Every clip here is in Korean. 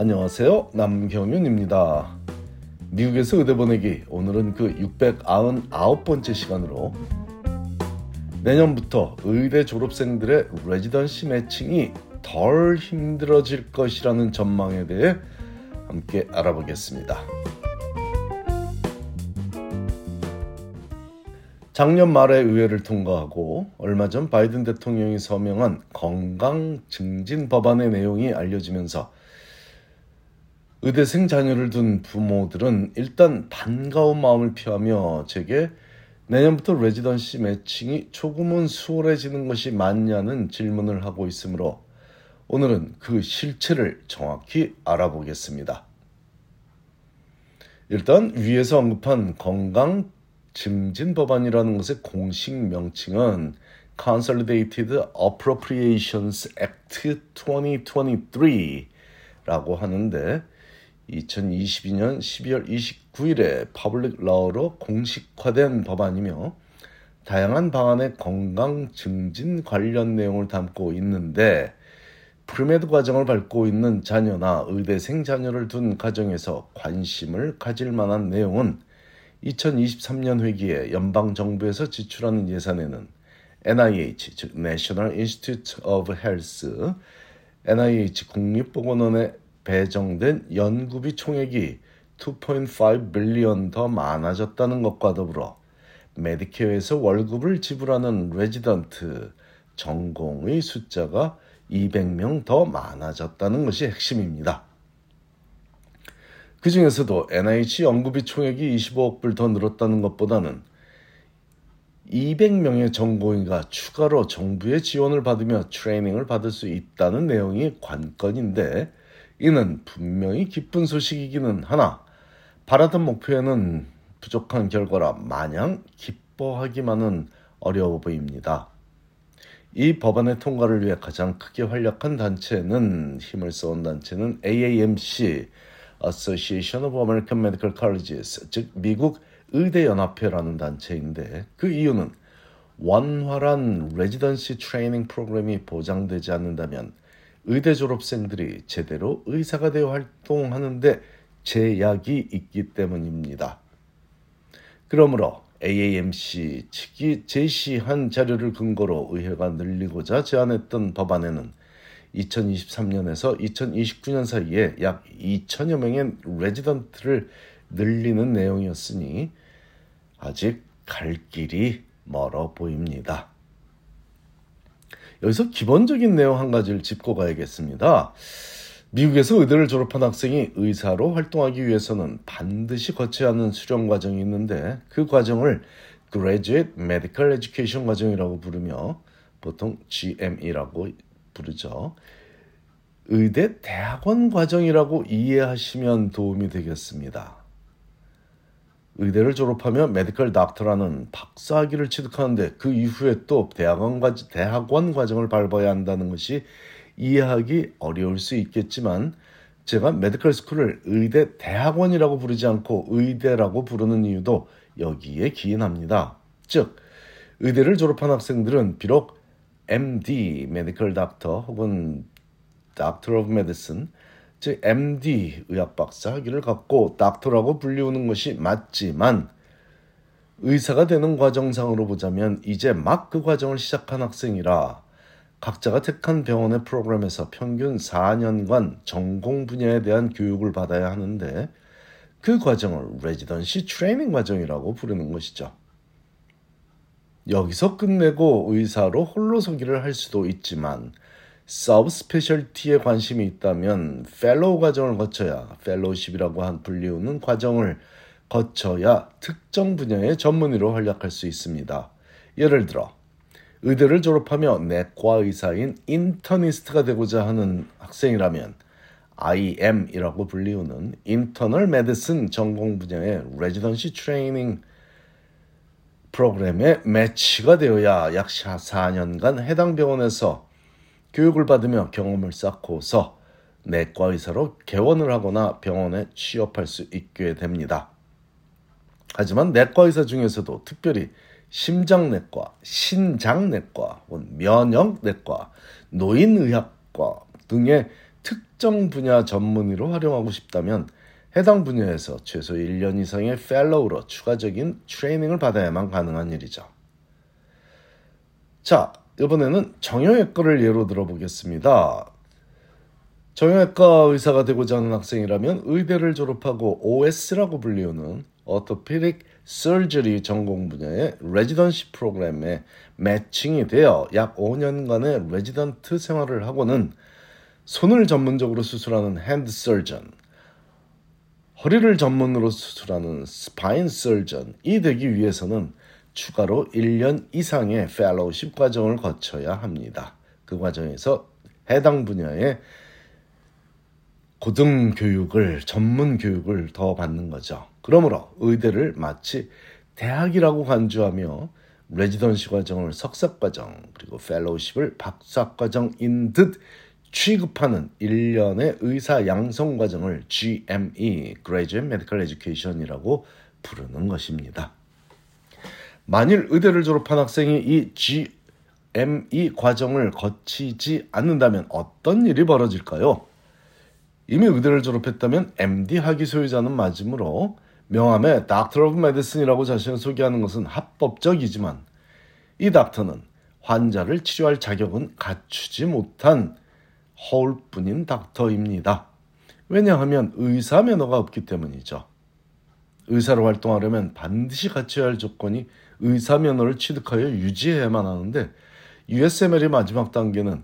안녕하세요. 남경윤입니다. 미국에서 의대 보내기 오늘은 그 699번째 시간으로 내년부터 의대 졸업생들의 레지던시 매칭이 덜 힘들어질 것이라는 전망에 대해 함께 알아보겠습니다. 작년 말에 의회를 통과하고 얼마 전 바이든 대통령이 서명한 건강 증진 법안의 내용이 알려지면서 의대생 자녀를 둔 부모들은 일단 반가운 마음을 표하며 제게 내년부터 레지던시 매칭이 조금은 수월해지는 것이 맞냐는 질문을 하고 있으므로 오늘은 그 실체를 정확히 알아보겠습니다. 일단 위에서 언급한 건강 증진 법안이라는 것의 공식 명칭은 Consolidated Appropriations Act 2023라고 하는데 2022년 12월 29일에 Public Law로 공식화된 법안이며 다양한 방안의 건강 증진 관련 내용을 담고 있는데 premed 과정을 밟고 있는 자녀나 의대생 자녀를 둔 가정에서 관심을 가질 만한 내용은 2023년 회기에 연방 정부에서 지출하는 예산에는 NIH 즉 National Institute of Health NIH 국립보건원에 배정된 연구비 총액이 2.5 billion 더 많아졌다는 것과 더불어 메디케어에서 월급을 지불하는 레지던트 전공의 숫자가 200명 더 많아졌다는 것이 핵심입니다. 그 중에서도 NIH 연구비 총액이 25억 불 더 늘었다는 것보다는 200명의 전공의가 추가로 정부의 지원을 받으며 트레이닝을 받을 수 있다는 내용이 관건인데 이는 분명히 기쁜 소식이기는 하나 바라던 목표에는 부족한 결과라 마냥 기뻐하기만은 어려워 보입니다. 이 법안의 통과를 위해 가장 크게 활약한 단체는 힘을 써온 단체는 AAMC Association of American Medical Colleges 즉 미국 의대 연합회라는 단체인데 그 이유는 원활한 레지던시 트레이닝 프로그램이 보장되지 않는다면 의대 졸업생들이 제대로 의사가 되어 활동하는데 제약이 있기 때문입니다. 그러므로 AAMC 측이 제시한 자료를 근거로 의회가 늘리고자 제안했던 법안에는 2023년에서 2029년 사이에 약 2천여 명의 레지던트를 늘리는 내용이었으니 아직 갈 길이 멀어 보입니다. 여기서 기본적인 내용 한 가지를 짚고 가야겠습니다. 미국에서 의대를 졸업한 학생이 의사로 활동하기 위해서는 반드시 거쳐야 하는 수련 과정이 있는데 그 과정을 Graduate Medical Education 과정이라고 부르며 보통 GME라고 부르죠. 의대 대학원 과정이라고 이해하시면 도움이 되겠습니다. 의대를 졸업하며 메디컬 닥터라는 박사학위를 취득하는데 그 이후에 또 대학원, 과, 대학원 과정을 밟아야 한다는 것이 이해하기 어려울 수 있겠지만 제가 medical school을 의대 대학원이라고 부르지 않고 의대라고 부르는 이유도 여기에 기인합니다. 즉 의대를 졸업한 학생들은 비록 MD, Medical Doctor 혹은 Doctor of Medicine, 즉 MD 의학 박사 학위를 갖고 닥터라고 불리우는 것이 맞지만 의사가 되는 과정상으로 보자면 이제 막 그 과정을 시작한 학생이라 각자가 택한 병원의 프로그램에서 평균 4년간 전공 분야에 대한 교육을 받아야 하는데 그 과정을 residency training 과정이라고 부르는 것이죠. 여기서 끝내고 의사로 홀로 서기를 할 수도 있지만 sub specialty에 관심이 있다면 fellow 과정을 거쳐야 fellowship이라고 한 불리우는 과정을 거쳐야 특정 분야의 전문의로 활약할 수 있습니다. 예를 들어 의대를 졸업하며 내과 의사인 internist가 되고자 하는 학생이라면 IM이라고 불리우는 internal medicine 전공 분야의 residency training 프로그램에 매치가 되어야 약 4년간 해당 병원에서 교육을 받으며 경험을 쌓고서 내과 의사로 개원을 하거나 병원에 취업할 수 있게 됩니다. 하지만 내과 의사 중에서도 특별히 심장내과, 신장내과, 면역내과, 노인의학과 등의 특정 분야 전문의로 활용하고 싶다면 해당 분야에서 최소 1년 이상의 펠로우로 추가적인 트레이닝을 받아야만 가능한 일이죠. 자, 이번에는 정형외과를 예로 들어보겠습니다. 정형외과 의사가 되고자 하는 학생이라면 의대를 졸업하고 OS라고 불리우는 orthopedic surgery 전공 분야의 residency 프로그램에 매칭이 되어 약 5년간의 레지던트 생활을 하고는 손을 전문적으로 수술하는 hand surgeon, 허리를 전문으로 수술하는 spine surgeon이 되기 위해서는 추가로 1년 이상의 fellowship 과정을 거쳐야 합니다. 그 과정에서 해당 분야의 고등 교육을 전문 교육을 더 받는 거죠. 그러므로 의대를 마치 대학이라고 간주하며 레지던시 과정을 석사 과정 그리고 펠로우십을 박사 과정인 듯 취급하는 1년의 의사 양성 과정을 GME (Graduate Medical Education이라고 부르는 것입니다. 만일 의대를 졸업한 학생이 이 GME 과정을 거치지 않는다면 어떤 일이 벌어질까요? 이미 의대를 졸업했다면 MD 학위 소유자는 맞으므로 명함에 Doctor of Medicine이라고 자신을 소개하는 것은 합법적이지만 이 닥터는 환자를 치료할 자격은 갖추지 못한 허울뿐인 닥터입니다. 왜냐하면 의사 면허가 없기 때문이죠. 의사로 활동하려면 반드시 갖춰야 할 조건이 의사 면허를 취득하여 유지해야만 하는데 USML의 마지막 단계는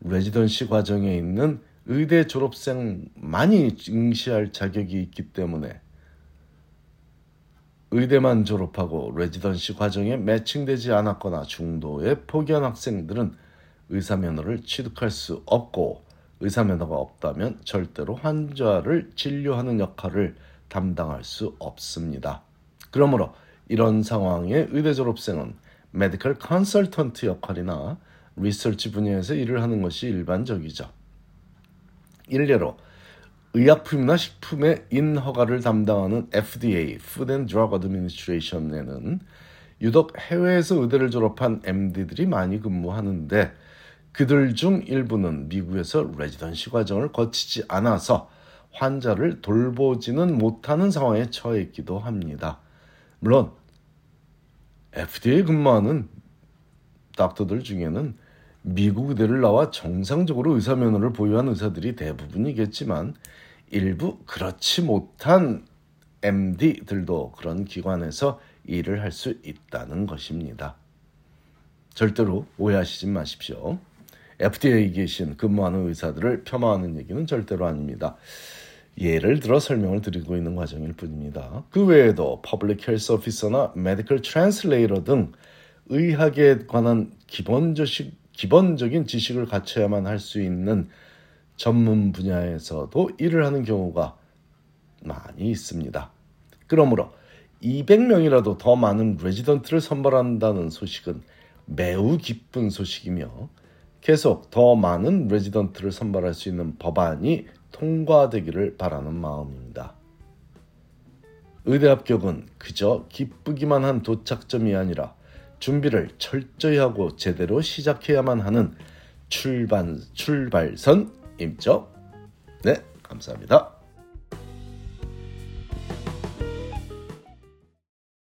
레지던시 과정에 있는 의대 졸업생만이 응시할 자격이 있기 때문에 의대만 졸업하고 residency 과정에 매칭되지 않았거나 중도에 포기한 학생들은 의사 면허를 취득할 수 없고 의사 면허가 없다면 절대로 환자를 진료하는 역할을 담당할 수 없습니다. 그러므로 이런 상황의 의대 졸업생은 medical consultant 역할이나 리서치 분야에서 일을 하는 것이 일반적이죠. 일례로 의약품이나 식품의 인허가를 담당하는 FDA (Food and Drug Administration에는 유독 해외에서 의대를 졸업한 MD들이 많이 근무하는데 그들 중 일부는 미국에서 레지던시 과정을 거치지 않아서 환자를 돌보지는 못하는 상황에 처해 있기도 합니다. 물론 FDA에 근무하는 닥터들 중에는 미국 의대를 나와 정상적으로 의사 면허를 보유한 의사들이 대부분이겠지만 일부 그렇지 못한 MD들도 그런 기관에서 일을 할 수 있다는 것입니다. 절대로 오해하시지 마십시오. FDA에 계신 근무하는 의사들을 폄하하는 얘기는 절대로 아닙니다. 예를 들어 설명을 드리고 있는 과정일 뿐입니다. 그 외에도 public health officer나 medical translator 등 의학에 관한 기본적 기본적인 지식을 갖춰야만 할 수 있는 전문 분야에서도 일을 하는 경우가 많이 있습니다. 그러므로 200명이라도 더 많은 레지던트를 선발한다는 소식은 매우 기쁜 소식이며 계속 더 많은 레지던트를 선발할 수 있는 법안이 통과되기를 바라는 마음입니다. 의대 합격은 그저 기쁘기만 한 도착점이 아니라 준비를 철저히 하고 제대로 시작해야만 하는 출발, 출발선임죠. 네, 감사합니다.